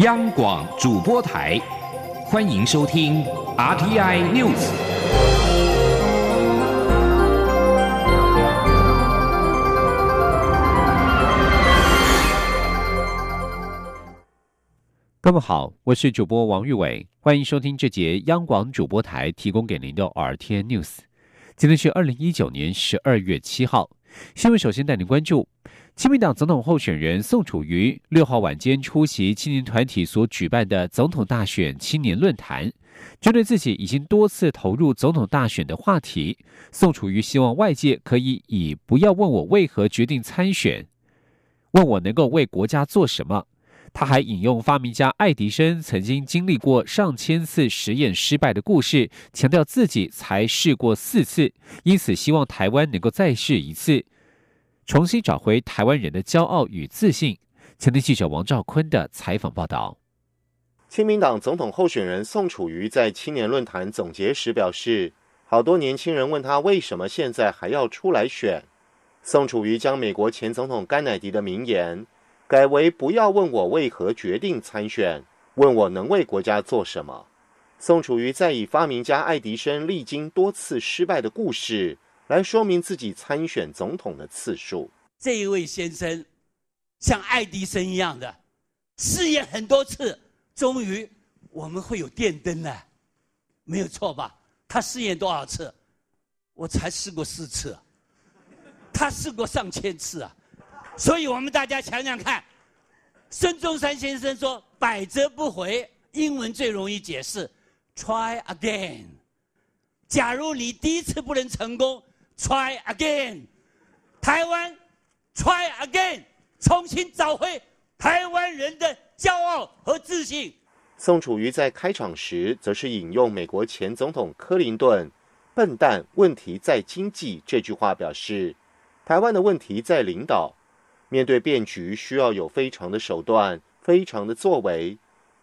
央广主播台，欢迎收听 RTI News。各位好，我是主播王玉伟，欢迎收听这节央广主播台提供给您的 RTI News。今天是二零一九年十二月七号，新闻首先带您关注。亲民党总统候选人宋楚瑜六号晚间出席青年团体所举办的总统大选青年论坛，针对自己已经多次投入总统大选的话题，宋楚瑜希望外界可以以不要问我为何决定参选，问我能够为国家做什么。他还引用发明家爱迪生曾经经历过上千次实验失败的故事，强调自己才试过四次，因此希望台湾能够再试一次。重新找回台湾人的骄傲与自信。前天记者王兆坤的采访报道。亲民党总统候选人宋楚瑜在青年论坛总结时表示：“好多年轻人问他为什么现在还要出来选。”宋楚瑜将美国前总统甘乃迪的名言改为：“不要问我为何决定参选，问我能为国家做什么。”宋楚瑜再以发明家爱迪生历经多次失败的故事。来说明自己参选总统的次数。这一位先生像爱迪生一样的试验很多次，终于我们会有电灯了，没有错吧？他试验多少次？我才试过四次，他试过上千次啊！所以我们大家想想看，孙中山先生说“百折不回”，英文最容易解释：“Try again。”假如你第一次不能成功。Try again，台湾，Try again，重新找回台湾人的骄傲和自信。宋楚瑜在开场时，则是引用美国前总统克林顿“笨蛋，问题在经济”这句话，表示台湾的问题在领导。面对变局，需要有非常的手段、非常的作为，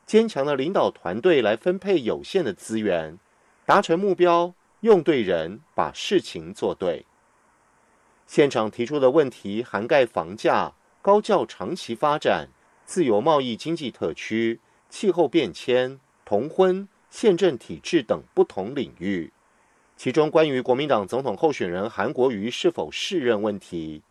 坚强的领导团队来分配有限的资源，达成目标。用对人，把事情做对。现场提出的问题涵盖房价、高教长期发展、自由贸易经济特区、气候变迁、同婚、宪政体制等不同领域。其中，关于国民党总统候选人韩国瑜是否适任问题，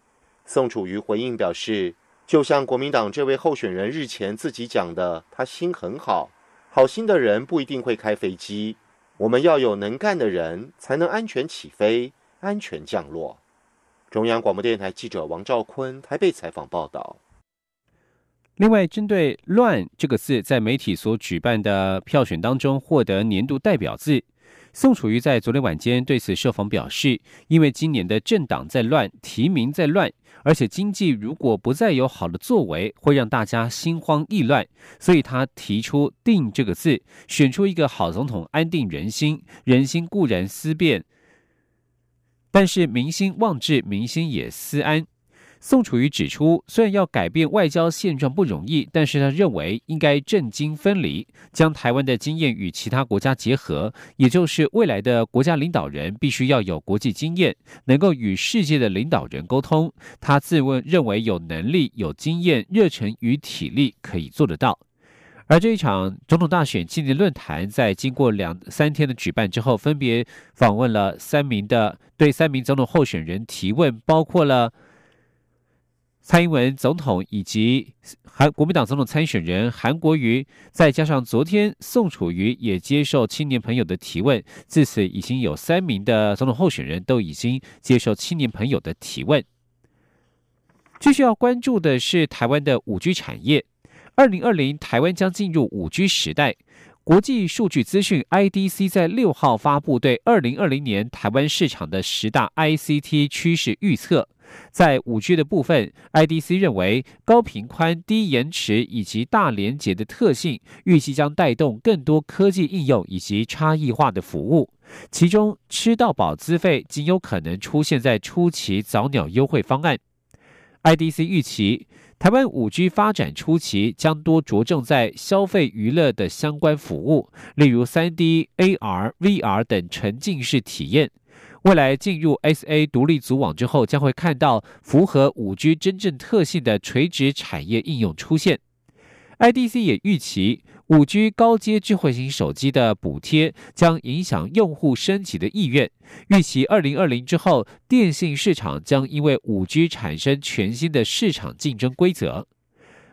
宋楚瑜回应表示：“就像国民党这位候选人日前自己讲的，他心很好，好心的人不一定会开飞机。”我们要有能干的人，才能安全起飞、安全降落。中央广播电台记者王兆坤台北采访报道。另外，针对“乱”这个字在媒体所举办的票选当中获得年度代表字。宋楚瑜在昨天晚间对此受访表示，因为今年的政党在乱，提名在乱，而且经济如果不再有好的作为，会让大家心慌意乱，所以他提出“定”这个字，选出一个好总统，安定人心。人心固然思变，但是民心望治，民心也思安。宋楚瑜指出，虽然要改变外交现状不容易，但是他认为应该政经分离，将台湾的经验与其他国家结合，也就是未来的国家领导人必须要有国际经验，能够与世界的领导人沟通。他自问认为有能力、有经验、热忱与体力可以做得到。而这一场总统大选纪念论坛，在经过两三天的举办之后，分别访问了三名的对三名总统候选人提问，包括了。蔡英文总统以及韩国民党总统参选人韩国瑜，再加上昨天宋楚瑜也接受青年朋友的提问，至此已经有三名的总统候选人都已经接受青年朋友的提问。继续要关注的是台湾的五 G 产业，二零二零台湾将进入五 G 时代。国际数据资讯 IDC 在六号发布对二零二零年台湾市场的十大 ICT 趋势预测。在五 G 的部分，IDC 认为高频宽、低延迟以及大连接的特性，预计将带动更多科技应用以及差异化的服务。其中，吃到饱资费仅有可能出现在初期早鸟优惠方案。IDC 预期，台湾五 G 发展初期将多着重在消费娱乐的相关服务，例如三 D、AR、VR 等沉浸式体验。未来进入 SA 独立组网之后，将会看到符合五 G 真正特性的垂直产业应用出现。IDC 也预期，五 G 高阶智慧型手机的补贴将影响用户升级的意愿。预期二零二零之后，电信市场将因为五 G 产生全新的市场竞争规则。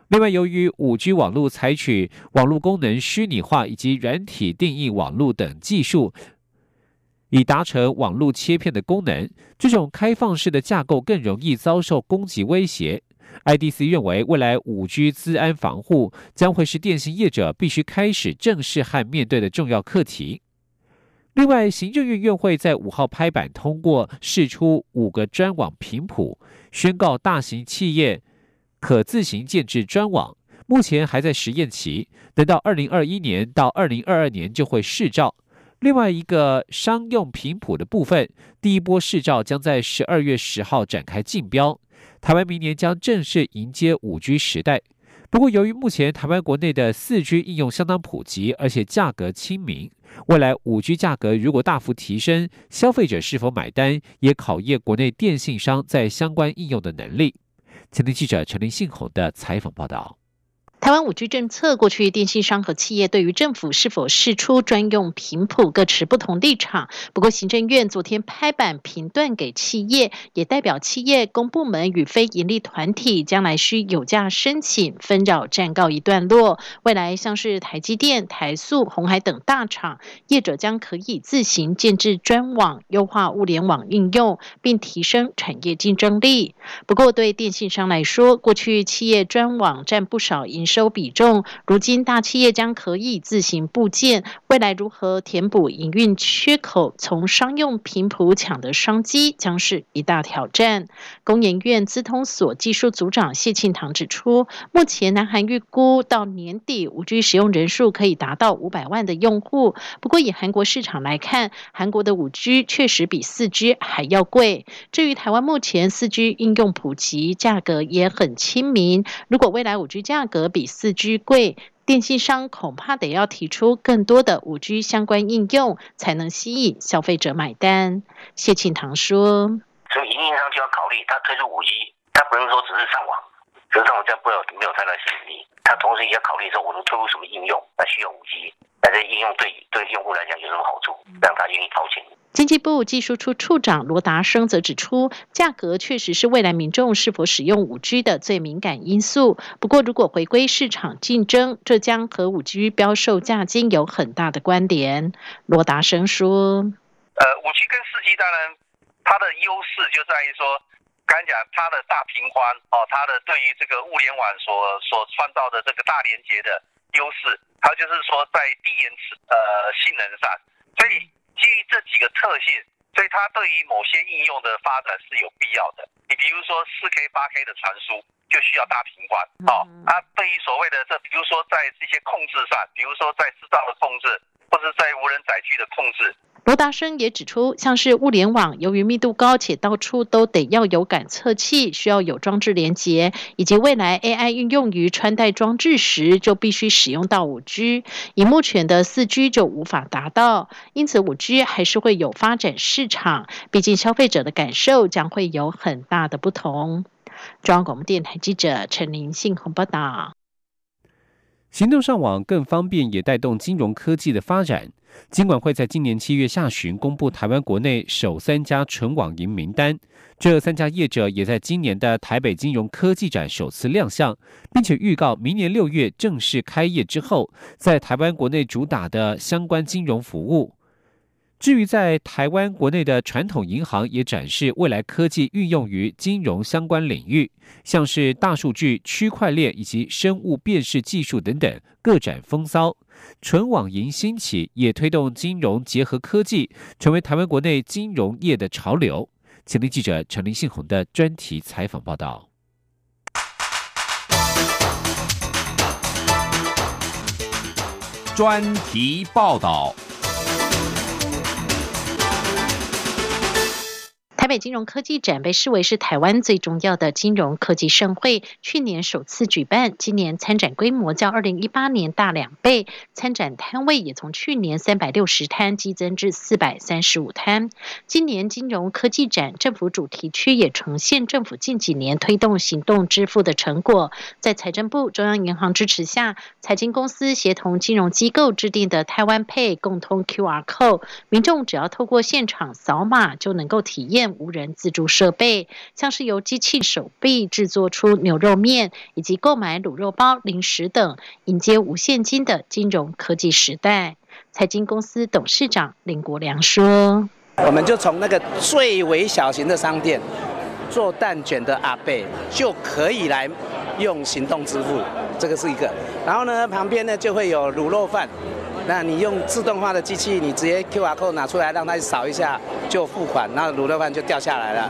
另外，由于五 G 网络采取网络功能虚拟化以及软体定义网络等技术，以达成网络切片的功能，这种开放式的架构更容易遭受攻击威胁。IDC 认为，未来五 G 资安防护将会是电信业者必须开始正视和面对的重要课题。另外，行政院院会在五号拍板通过释出五个专网频谱，宣告大型企业可自行建制专网，目前还在实验期，等到二零二一年到二零二二年就会试照。另外一个商用频谱的部分，第一波试照将在十二月十号展开竞标。台湾明年将正式迎接五 G 时代，不过由于目前台湾国内的四 G 应用相当普及，而且价格亲民，未来五 G 价格如果大幅提升，消费者是否买单，也考验国内电信商在相关应用的能力。前天记者陈林信宏的采访报道。台湾五 G 政策，过去电信商和企业对于政府是否释出专用频谱各持不同立场。不过，行政院昨天拍板评断给企业，也代表企业、公部门与非营利团体将来需有价申请纷扰暂告一段落。未来像是台积电、台塑、红海等大厂业者将可以自行建制专网，优化物联网应用，并提升产业竞争力。不过，对电信商来说，过去企业专网占不少营收比重，如今大企业将可以自行部件，未来如何填补营运缺口，从商用频谱抢得商机，将是一大挑战。工研院资通所技术组长谢庆堂指出，目前南韩预估到年底五 G 使用人数可以达到五百万的用户。不过以韩国市场来看，韩国的五 G 确实比四 G 还要贵。至于台湾目前四 G 应用普及，价格也很亲民。如果未来五 G 价格比比四 G 贵，电信商恐怕得要提出更多的五 G 相关应用，才能吸引消费者买单。谢庆堂说：“所以营运商就要考虑，他推出五 G，他不能说只是上网，只是上网这样不有没有太大吸引力。他同时也要考虑说，我能推出什么应用，那需要五 G，那这应用对对用户来讲有什么好处，让他愿意掏钱。”经济部技术处处长罗达生则指出，价格确实是未来民众是否使用五 G 的最敏感因素。不过，如果回归市场竞争，这将和五 G 标售价金有很大的关联。罗达生说：“呃，五 G 跟四 G 当然它的优势就在于说，刚讲它的大频宽哦，它的对于这个物联网所所创造的这个大连接的优势，还有就是说在低延迟呃性能上，所以。”基于这几个特性，所以它对于某些应用的发展是有必要的。你比如说四 K、八 K 的传输就需要大频宽，好，啊，对于所谓的这，比如说在这些控制上，比如说在制造的控制，或者在无人载具的控制。罗达生也指出，像是物联网，由于密度高且到处都得要有感测器，需要有装置连接，以及未来 AI 运用于穿戴装置时，就必须使用到五 G，以目前的四 G 就无法达到。因此，五 G 还是会有发展市场，毕竟消费者的感受将会有很大的不同。中央广播电台记者陈林信鸿报道。行动上网更方便，也带动金融科技的发展。金管会在今年七月下旬公布台湾国内首三家纯网银名单，这三家业者也在今年的台北金融科技展首次亮相，并且预告明年六月正式开业之后，在台湾国内主打的相关金融服务。至于在台湾国内的传统银行，也展示未来科技运用于金融相关领域，像是大数据、区块链以及生物辨识技术等等，各展风骚。纯网银兴起，也推动金融结合科技，成为台湾国内金融业的潮流。请听记者陈林信宏的专题采访报道。专题报道。北金融科技展被视为是台湾最重要的金融科技盛会，去年首次举办，今年参展规模较二零一八年大两倍，参展摊位也从去年三百六十摊激增至四百三十五摊。今年金融科技展政府主题区也呈现政府近几年推动行动支付的成果，在财政部、中央银行支持下，财经公司协同金融机构制定的台湾 Pay 共通 QR Code，民众只要透过现场扫码就能够体验。无人自助设备，像是由机器手臂制作出牛肉面，以及购买卤肉包、零食等，迎接无现金的金融科技时代。财经公司董事长林国良说：“我们就从那个最为小型的商店做蛋卷的阿贝，就可以来用行动支付，这个是一个。然后呢，旁边呢就会有卤肉饭。”那你用自动化的机器，你直接 QR code 拿出来，让它扫一下就付款，那卤肉饭就掉下来了。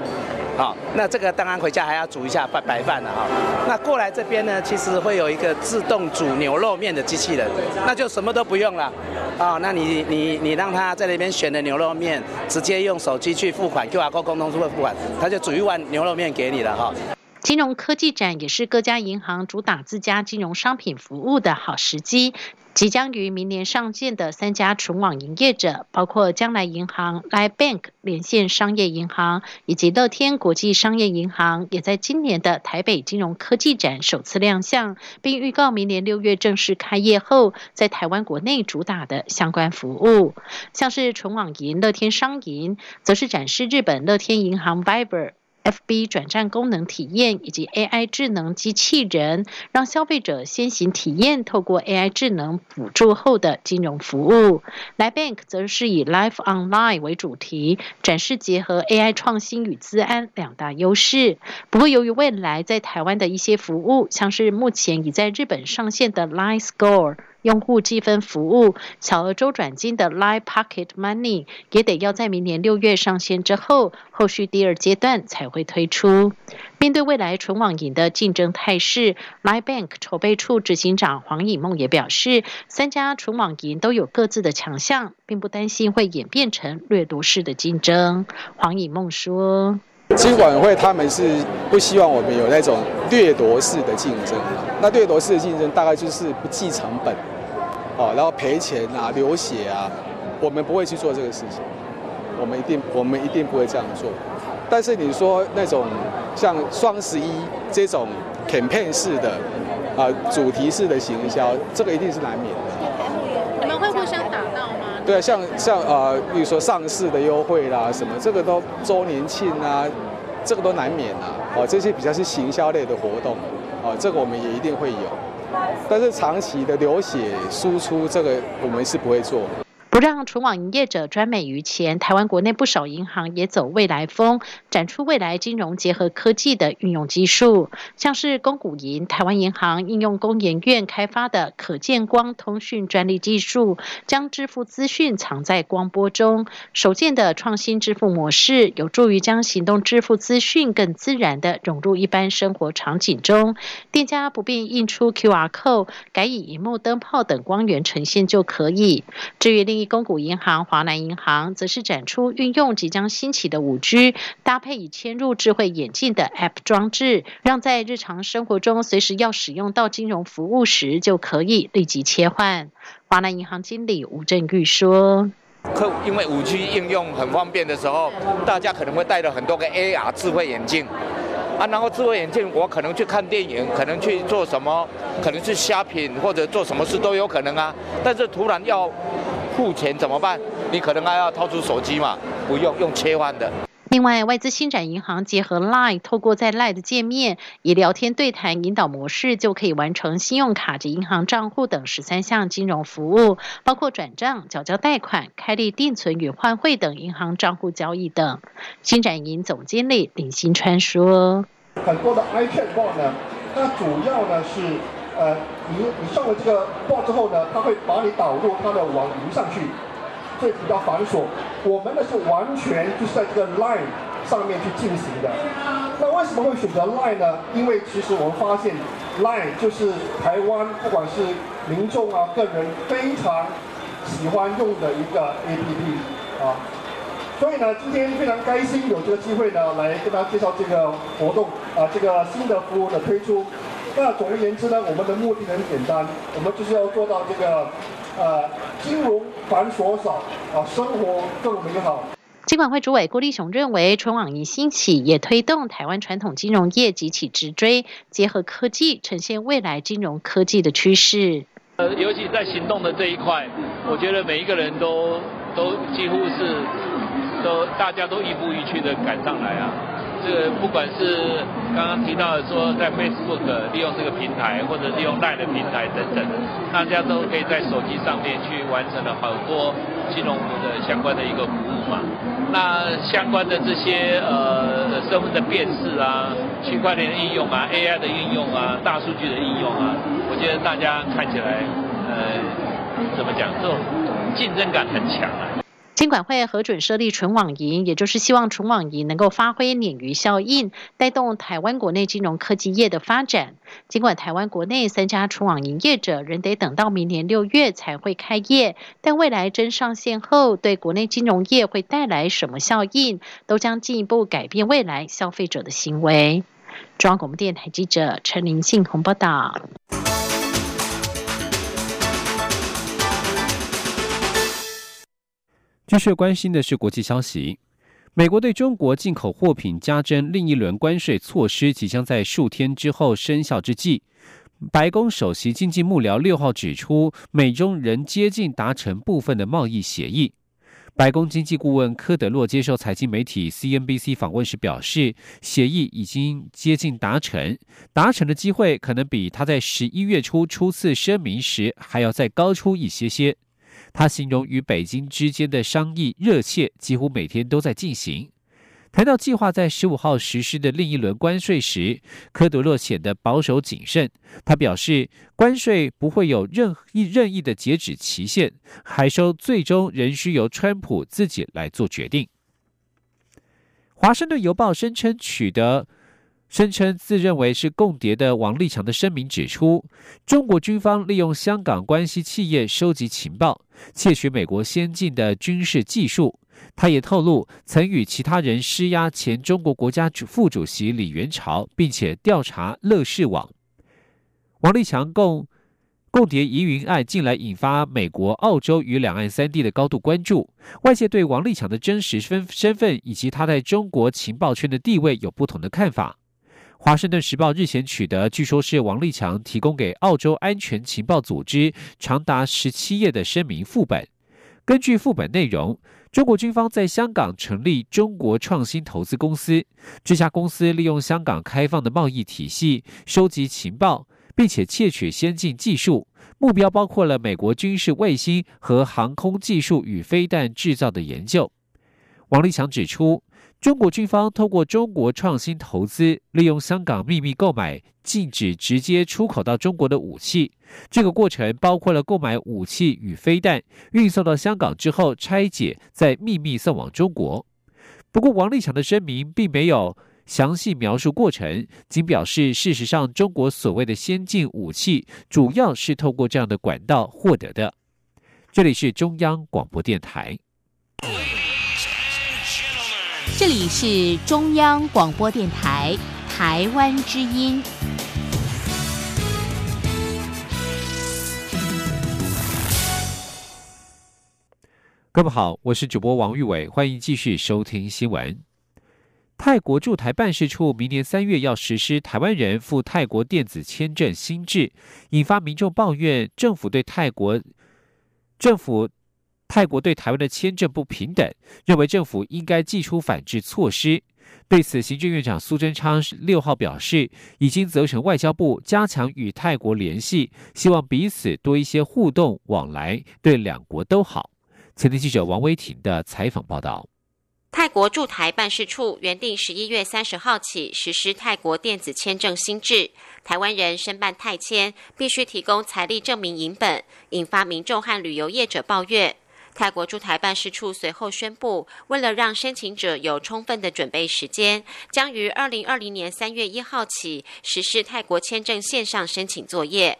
好，那这个当然回家还要煮一下白白饭了哈。那过来这边呢，其实会有一个自动煮牛肉面的机器人，那就什么都不用了。啊，那你你你让他在那边选的牛肉面，直接用手机去付款，QR code 共同付付款，他就煮一碗牛肉面给你了哈。金融科技展也是各家银行主打自家金融商品服务的好时机。即将于明年上线的三家纯网营业者，包括将来银行、Line Bank、连线商业银行以及乐天国际商业银行，也在今年的台北金融科技展首次亮相，并预告明年六月正式开业后，在台湾国内主打的相关服务，像是纯网银乐天商银，则是展示日本乐天银行 Viber。FB 转账功能体验以及 AI 智能机器人，让消费者先行体验透过 AI 智能辅助后的金融服务。来 Bank 则是以 Life Online 为主题，展示结合 AI 创新与资安两大优势。不过，由于未来在台湾的一些服务，像是目前已在日本上线的 Line Score。用户积分服务、小额周转金的 Live Pocket Money 也得要在明年六月上线之后，后续第二阶段才会推出。面对未来纯网银的竞争态势，Live Bank 筹备处执行长黄以梦也表示，三家纯网银都有各自的强项，并不担心会演变成掠夺式的竞争。黄以梦说。金管会他们是不希望我们有那种掠夺式的竞争，那掠夺式的竞争大概就是不计成本，哦，然后赔钱啊、流血啊，我们不会去做这个事情，我们一定我们一定不会这样做。但是你说那种像双十一这种 campaign 式的啊主题式的行销，这个一定是难免的。你们会互相打？对啊，像像呃，比如说上市的优惠啦，什么这个都周年庆啊，这个都难免啊。哦，这些比较是行销类的活动，哦，这个我们也一定会有。但是长期的流血输出，这个我们是不会做。不让纯网营业者专美于前，台湾国内不少银行也走未来风，展出未来金融结合科技的运用技术，像是公股银、台湾银行应用工研院开发的可见光通讯专利技术，将支付资讯藏在光波中，首见的创新支付模式，有助于将行动支付资讯更自然的融入一般生活场景中，店家不必印出 QR code，改以荧幕灯泡等光源呈现就可以。至于另一公股银行、华南银行则是展出运用即将兴起的五 G，搭配已嵌入智慧眼镜的 App 装置，让在日常生活中随时要使用到金融服务时，就可以立即切换。华南银行经理吴振玉说：“客因为五 G 应用很方便的时候，大家可能会带了很多个 AR 智慧眼镜。”啊，然后智慧眼镜，我可能去看电影，可能去做什么，可能是虾品或者做什么事都有可能啊。但是突然要付钱怎么办？你可能还要掏出手机嘛，不用用切换的。另外，外资新展银行结合 Line，透过在 Line 的界面以聊天对谈引导模式，就可以完成信用卡及银行账户等十三项金融服务，包括转账、缴交贷款、开立定存与换汇等银行账户交易等。新展银总经理林新川说：“很多的 iChat bot 呢，它主要呢是呃，你你上了这个 bot 之后呢，它会把你导入它的网银上去。”会比较繁琐，我们呢是完全就是在这个 Line 上面去进行的。那为什么会选择 Line 呢？因为其实我们发现 Line 就是台湾不管是民众啊、个人非常喜欢用的一个 APP 啊。所以呢，今天非常开心有这个机会呢，来跟大家介绍这个活动啊，这个新的服务的推出。那总而言之呢，我们的目的很简单，我们就是要做到这个呃金融繁琐少啊，生活更美好。金管会主委郭立雄认为，春网银兴起也推动台湾传统金融业急起直追，结合科技呈现未来金融科技的趋势。呃，尤其在行动的这一块，我觉得每一个人都都几乎是。都大家都一步一趋的赶上来啊！这个不管是刚刚提到的说在 Facebook 利用这个平台，或者利用 Line 的平台等等，大家都可以在手机上面去完成了好多金融服务的相关的一个服务嘛。那相关的这些呃身份的辨识啊、区块链的应用啊、AI 的应用啊、大数据的应用啊，我觉得大家看起来呃怎么讲，这种竞争感很强啊。金管会核准设立纯网银，也就是希望纯网银能够发挥鲶鱼效应，带动台湾国内金融科技业的发展。尽管台湾国内三家纯网银业者仍得等到明年六月才会开业，但未来真上线后，对国内金融业会带来什么效应，都将进一步改变未来消费者的行为。中央广播电台记者陈林信宏报道。继续关心的是国际消息，美国对中国进口货品加征另一轮关税措施即将在数天之后生效之际，白宫首席经济幕僚六号指出，美中仍接近达成部分的贸易协议。白宫经济顾问科德洛接受财经媒体 CNBC 访问时表示，协议已经接近达成，达成的机会可能比他在十一月初初次声明时还要再高出一些些。他形容与北京之间的商议热切，几乎每天都在进行。谈到计划在十五号实施的另一轮关税时，科德洛显得保守谨慎。他表示，关税不会有任意任意的截止期限，还说最终仍需由川普自己来做决定。华盛顿邮报声称取得。声称自认为是共谍的王立强的声明指出，中国军方利用香港关系企业收集情报，窃取美国先进的军事技术。他也透露，曾与其他人施压前中国国家主副主席李元朝，并且调查乐视网。王立强共共谍疑云案近来引发美国、澳洲与两岸三地的高度关注，外界对王立强的真实身身份以及他在中国情报圈的地位有不同的看法。华盛顿时报日前取得，据说是王立强提供给澳洲安全情报组织长达十七页的声明副本。根据副本内容，中国军方在香港成立中国创新投资公司，这家公司利用香港开放的贸易体系收集情报，并且窃取先进技术，目标包括了美国军事卫星和航空技术与飞弹制造的研究。王立强指出。中国军方通过中国创新投资，利用香港秘密购买禁止直接出口到中国的武器。这个过程包括了购买武器与飞弹，运送到香港之后拆解，再秘密送往中国。不过，王立强的声明并没有详细描述过程，仅表示事实上，中国所谓的先进武器主要是透过这样的管道获得的。这里是中央广播电台。这里是中央广播电台台湾之音。各位好，我是主播王玉伟，欢迎继续收听新闻。泰国驻台办事处明年三月要实施台湾人赴泰国电子签证新制，引发民众抱怨政府对泰国政府。泰国对台湾的签证不平等，认为政府应该祭出反制措施。对此，行政院长苏贞昌六号表示，已经责成外交部加强与泰国联系，希望彼此多一些互动往来，对两国都好。前天记者王威婷的采访报道。泰国驻台办事处原定十一月三十号起实施泰国电子签证新制，台湾人申办泰签必须提供财力证明银本，引发民众和旅游业者抱怨。泰国驻台办事处随后宣布，为了让申请者有充分的准备时间，将于二零二零年三月一号起实施泰国签证线上申请作业。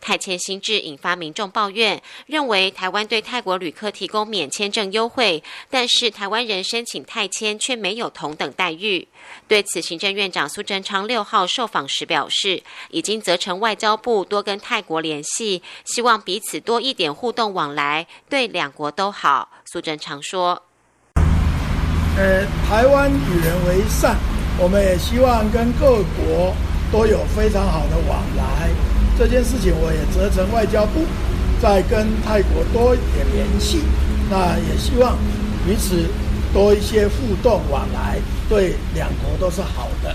泰签新制引发民众抱怨，认为台湾对泰国旅客提供免签证优惠，但是台湾人申请泰签却没有同等待遇。对此，行政院长苏贞昌六号受访时表示，已经责成外交部多跟泰国联系，希望彼此多一点互动往来，对两国都好。苏贞昌说：“呃，台湾与人为善，我们也希望跟各国。”都有非常好的往来，这件事情我也责成外交部再跟泰国多一点联系，那也希望彼此多一些互动往来，对两国都是好的。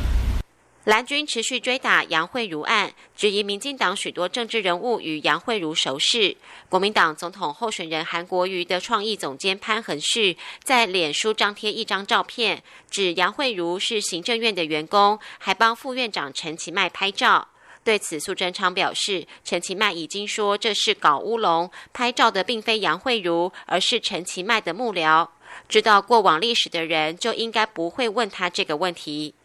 蓝军持续追打杨惠如案，质疑民进党许多政治人物与杨惠如熟识。国民党总统候选人韩国瑜的创意总监潘恒旭在脸书张贴一张照片，指杨惠如是行政院的员工，还帮副院长陈其迈拍照。对此，苏贞昌表示，陈其迈已经说这是搞乌龙，拍照的并非杨惠如，而是陈其迈的幕僚。知道过往历史的人就应该不会问他这个问题。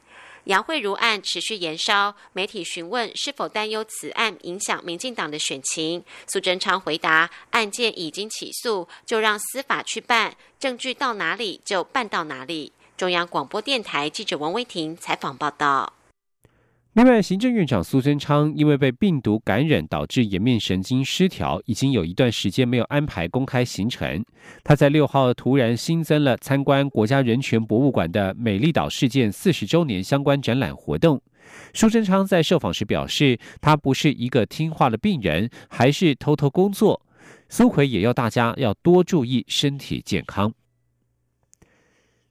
杨惠如案持续延烧，媒体询问是否担忧此案影响民进党的选情，苏贞昌回答：案件已经起诉，就让司法去办，证据到哪里就办到哪里。中央广播电台记者王威婷采访报道。另外，行政院长苏贞昌因为被病毒感染导致颜面神经失调，已经有一段时间没有安排公开行程。他在六号突然新增了参观国家人权博物馆的美丽岛事件四十周年相关展览活动。苏贞昌在受访时表示，他不是一个听话的病人，还是偷偷工作。苏奎也要大家要多注意身体健康。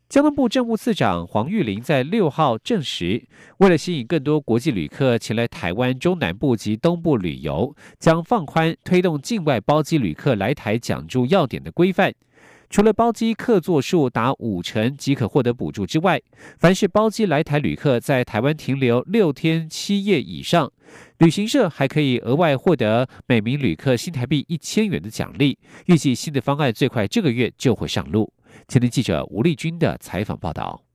交通部政务次长黄玉玲在六号证实，为了吸引更多国际旅客前来台湾中南部及东部旅游，将放宽推动境外包机旅客来台讲住要点的规范。除了包机客座数达五成即可获得补助之外，凡是包机来台旅客在台湾停留六天七夜以上，旅行社还可以额外获得每名旅客新台币一千元的奖励。预计新的方案最快这个月就会上路。前天记者吴丽君的采访报道。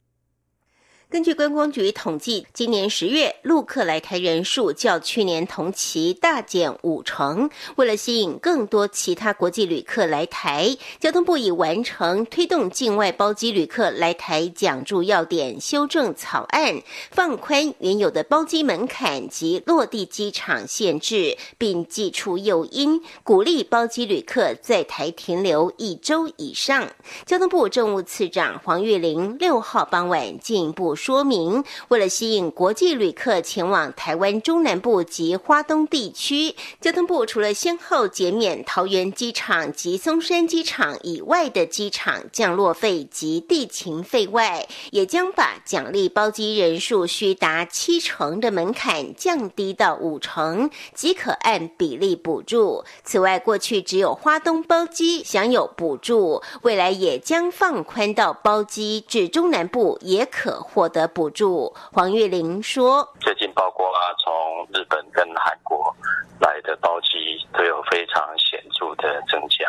根据观光局统计，今年十月陆客来台人数较去年同期大减五成。为了吸引更多其他国际旅客来台，交通部已完成推动境外包机旅客来台讲住要点修正草案，放宽原有的包机门槛及落地机场限制，并寄出诱因，鼓励包机旅客在台停留一周以上。交通部政务次长黄玉玲六号傍晚进一步。说明，为了吸引国际旅客前往台湾中南部及花东地区，交通部除了先后减免桃园机场及松山机场以外的机场降落费及地勤费外，也将把奖励包机人数需达七成的门槛降低到五成，即可按比例补助。此外，过去只有花东包机享有补助，未来也将放宽到包机至中南部也可获。的补助，黄玉玲说：“最近包括啊，从日本跟韩国来的包机都有非常显著的增加。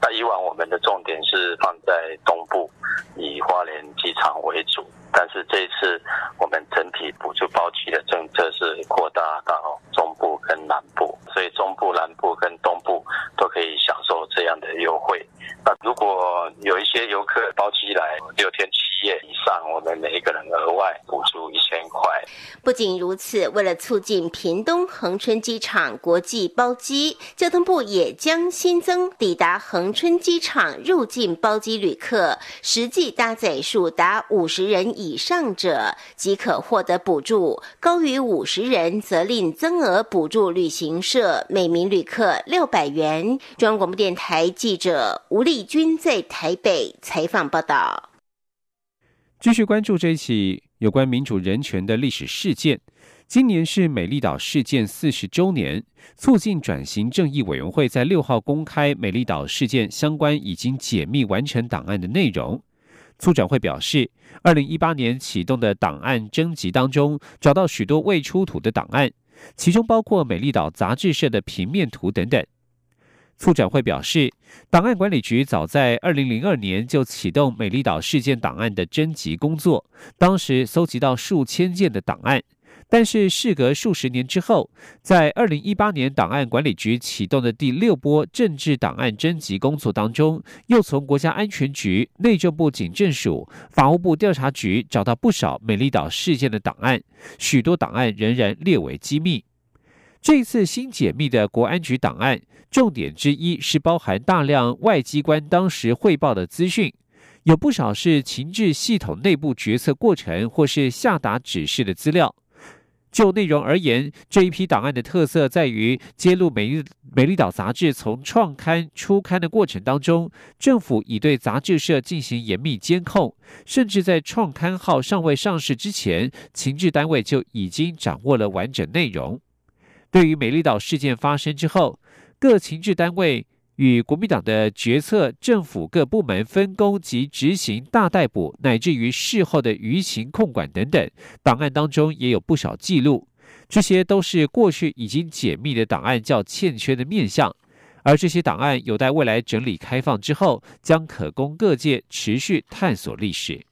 那以往我们的重点是放在东部，以花莲机场为主，但是这次我们整体补助包机的政策是扩大到中部跟南部，所以中部、南部跟东部都可以享受这样的优惠。那如果有一些游客包机来六天七。”夜以上，我们每一个人额外。不仅如此，为了促进屏东恒春机场国际包机，交通部也将新增抵达恒春机场入境包机旅客，实际搭载数达五十人以上者，即可获得补助；高于五十人，则另增额补助旅行社每名旅客六百元。中央广播电台记者吴丽君在台北采访报道。继续关注这一起有关民主人权的历史事件。今年是美丽岛事件四十周年，促进转型正义委员会在六号公开美丽岛事件相关已经解密完成档案的内容。促转会表示，二零一八年启动的档案征集当中，找到许多未出土的档案，其中包括美丽岛杂志社的平面图等等。副展会表示，档案管理局早在二零零二年就启动美丽岛事件档案的征集工作，当时搜集到数千件的档案，但是，事隔数十年之后，在二零一八年档案管理局启动的第六波政治档案征集工作当中，又从国家安全局、内政部警政署、法务部调查局找到不少美丽岛事件的档案，许多档案仍然列为机密。这次新解密的国安局档案，重点之一是包含大量外机关当时汇报的资讯，有不少是情治系统内部决策过程或是下达指示的资料。就内容而言，这一批档案的特色在于揭露美丽美丽岛杂志从创刊出刊的过程当中，政府已对杂志社进行严密监控，甚至在创刊号尚未上市之前，情治单位就已经掌握了完整内容。对于美丽岛事件发生之后，各情治单位。与国民党的决策、政府各部门分工及执行大逮捕，乃至于事后的舆情控管等等，档案当中也有不少记录。这些都是过去已经解密的档案较欠缺的面向，而这些档案有待未来整理开放之后，将可供各界持续探索历史。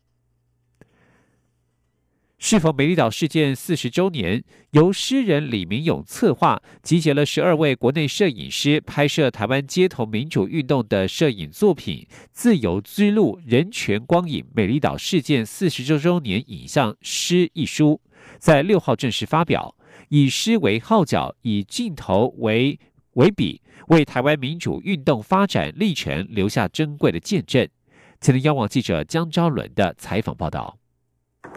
是否美丽岛事件四十周年，由诗人李明勇策划，集结了十二位国内摄影师拍摄台湾街头民主运动的摄影作品《自由之路：人权光影美丽岛事件四十周周年影像诗》一书，在六号正式发表，以诗为号角，以镜头为为笔，为台湾民主运动发展历程留下珍贵的见证。前天央网记者江昭伦的采访报道。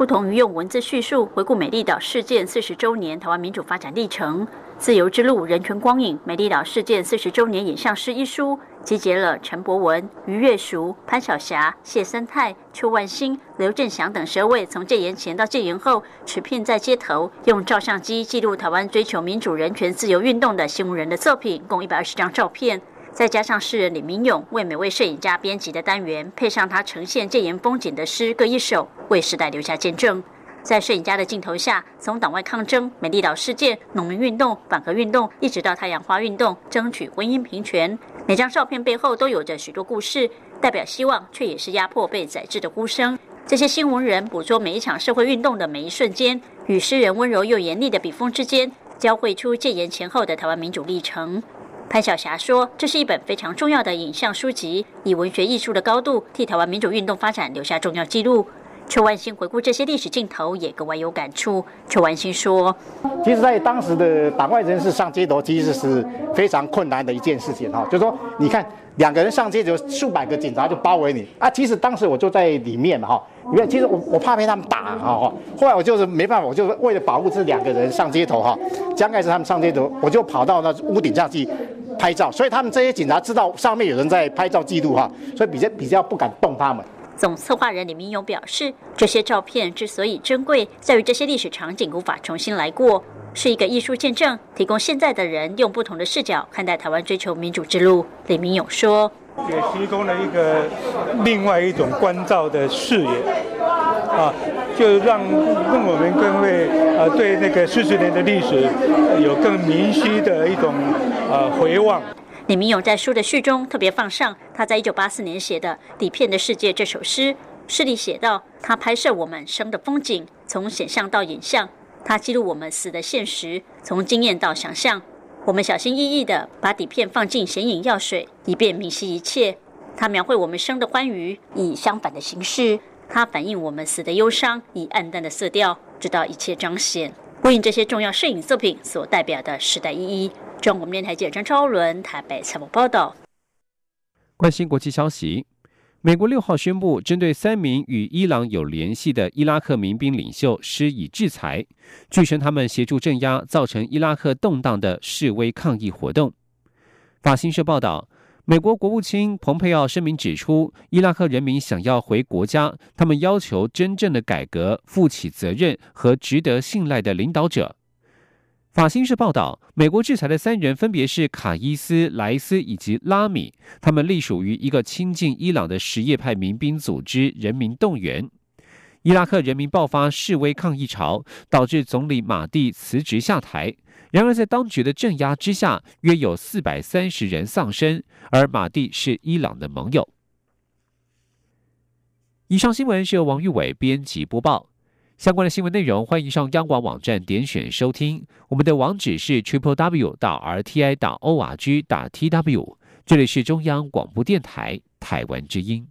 不同于用文字叙述回顾美丽岛事件四十周年台湾民主发展历程，《自由之路：人权光影美丽岛事件四十周年影像师》一书，集结了陈博文、于月淑、潘晓霞、谢森泰、邱万兴、刘振祥等十二位从戒严前到戒严后持片在街头用照相机记录台湾追求民主、人权、自由运动的新闻人的作品，共一百二十张照片。再加上诗人李明勇为每位摄影家编辑的单元，配上他呈现戒严风景的诗各一首，为时代留下见证。在摄影家的镜头下，从党外抗争、美丽岛事件、农民运动、反核运动，一直到太阳花运动，争取婚姻平权，每张照片背后都有着许多故事，代表希望，却也是压迫被宰制的呼声。这些新闻人捕捉每一场社会运动的每一瞬间，与诗人温柔又严厉的笔锋之间，交汇出戒严前后的台湾民主历程。潘晓霞说：“这是一本非常重要的影像书籍，以文学艺术的高度替台湾民主运动发展留下重要记录。”邱万兴回顾这些历史镜头，也格外有感触。邱万兴说：“其实，在当时的党外人士上街头，其实是非常困难的一件事情哈。就说，你看两个人上街，就数百个警察就包围你啊。其实当时我就在里面哈，因为其实我我怕被他们打哈。后来我就是没办法，我就为了保护这两个人上街头哈。刚开始他们上街头，我就跑到那屋顶上去。”拍照，所以他们这些警察知道上面有人在拍照记录哈，所以比较比较不敢动他们。总策划人李明勇表示，这些照片之所以珍贵，在于这些历史场景无法重新来过，是一个艺术见证，提供现在的人用不同的视角看待台湾追求民主之路。李明勇说。也提供了一个另外一种关照的视野，啊，就让让我们更会呃对那个四十年的历史有更明晰的一种呃回望。李明勇在书的序中特别放上他在一九八四年写的《底片的世界》这首诗，诗里写道：他拍摄我们生的风景，从显像到影像；他记录我们死的现实，从经验到想象。我们小心翼翼地把底片放进显影药水，以便明晰一切。他描绘我们生的欢愉，以相反的形式；它反映我们死的忧伤，以暗淡的色调，直到一切彰显，呼应这些重要摄影作品所代表的时代意义。中国电台记者张超伦台北采访报道。关心国际消息。美国六号宣布，针对三名与伊朗有联系的伊拉克民兵领袖施以制裁，据称他们协助镇压造成伊拉克动荡的示威抗议活动。法新社报道，美国国务卿蓬佩奥声明指出，伊拉克人民想要回国家，他们要求真正的改革、负起责任和值得信赖的领导者。法新社报道，美国制裁的三人分别是卡伊斯、莱斯以及拉米，他们隶属于一个亲近伊朗的什叶派民兵组织“人民动员”。伊拉克人民爆发示威抗议潮，导致总理马蒂辞职下台。然而，在当局的镇压之下，约有四百三十人丧生，而马蒂是伊朗的盟友。以上新闻是由王玉伟编辑播报。相关的新闻内容，欢迎上央广网站点选收听。我们的网址是 triple w 到 r t i 到 o r g 打 t w。这里是中央广播电台台湾之音。